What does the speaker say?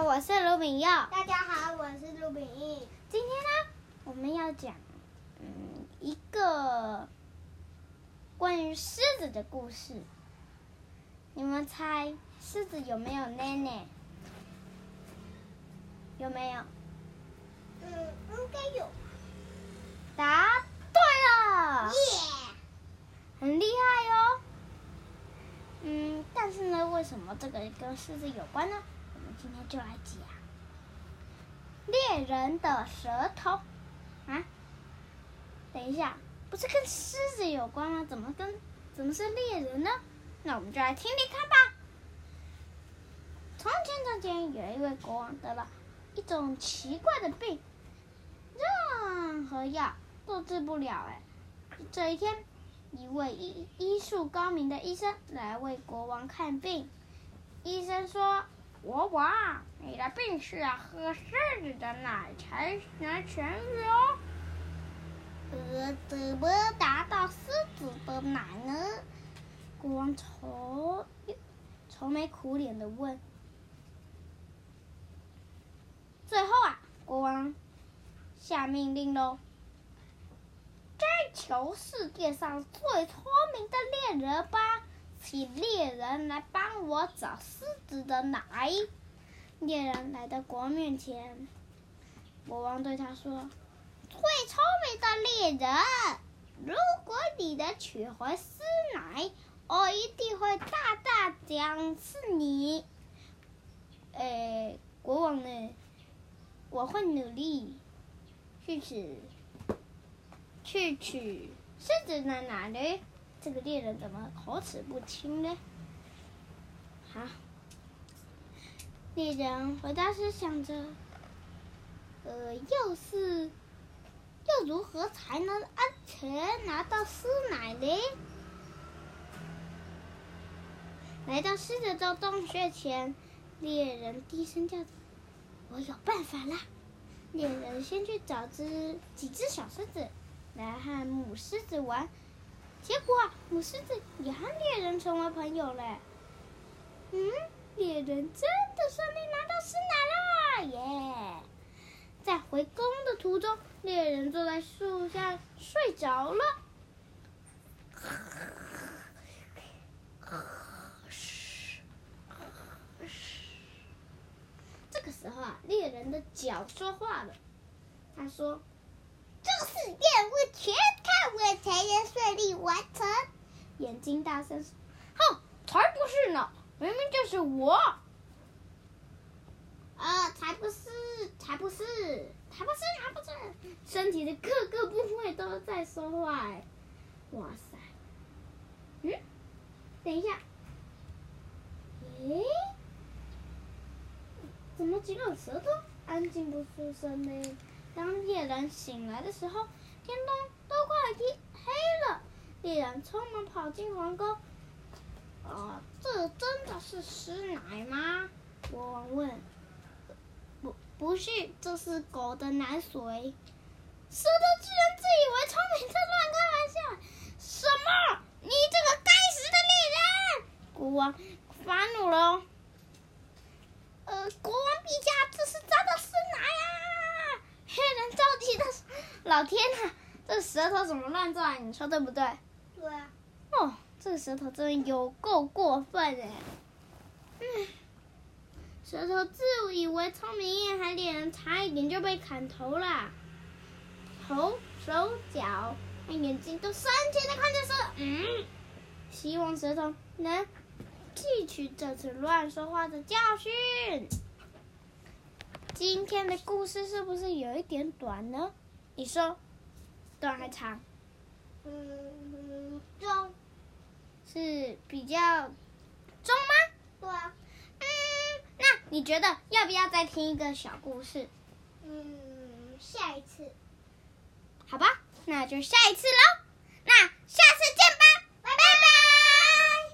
好，我是卢炳耀。大家好，我是卢炳义。今天呢，我们要讲嗯一个关于狮子的故事。你们猜狮子有没有奶奶？有没有？嗯，应该有。答对了。耶!很厉害哦。嗯，但是呢，为什么这个跟狮子有关呢？今天就来讲猎人的舌头啊。等一下，不是跟狮子有关吗？怎么跟怎么是猎人呢？那我们就来听听看吧。从前从前，有一位国王得了一种奇怪的病，任何药都治不了。哎，这一天。一位医医术高明的医生来为国王看病。医生说：“国王，你的病需要喝狮子的奶才能痊愈哦。”呃，怎么达到狮子的奶呢？国王愁愁眉苦脸的问。最后啊，国王下命令喽。求世界上最聪明的猎人吧，请猎人来帮我找狮子的奶。猎人来到国王面前，国王对他说：“最聪明的猎人，如果你能取回狮奶，我一定会大大奖赐你。”哎，国王呢？我会努力去取。去取狮子在哪里？这个猎人怎么口齿不清呢？好，猎人回答时想着，呃，要是要如何才能安全拿到狮奶呢？来到狮子的洞穴前，猎人低声叫着：“我有办法啦！”猎人先去找只几只小狮子。来和母狮子玩，结果，母狮子也和猎人成为朋友嘞。嗯，猎人真的顺利拿到狮奶啦！耶！在回宫的途中，猎人坐在树下睡着了。这个时候啊，猎人的脚说话了，他说。这是任务，全靠我才能顺利完成。眼睛大声说：“哼，才不是呢！明明就是我。”呃，才不是，才不是，才不是，才不是！身体的各个部位都在说话。哇塞！嗯，等一下。诶，怎么只有舌头安静不出声呢？当猎人醒来的时候，天空都快天黑了。猎人匆忙跑进皇宫。啊、呃，这真的是狮奶吗？国王问。不，不是，这是狗的奶水。舌头居然自以为聪明，在乱开玩笑。什么？你这个该死的猎人！国王发怒了。呃，国王陛下，这是真的！黑人着急的说：“老天呐，这舌头怎么乱转？你说对不对？”“对啊。”“哦，这个舌头真的有够过分哎！”“嗯，舌头自以为聪明，还脸人差一点就被砍头了，头、手脚和眼睛都深情的看着舌。嗯，希望舌头能汲取这次乱说话的教训。”今天的故事是不是有一点短呢？你说，短还长？嗯，中，是比较中吗？对啊。嗯，那你觉得要不要再听一个小故事？嗯，下一次。好吧，那就下一次喽。那下次见。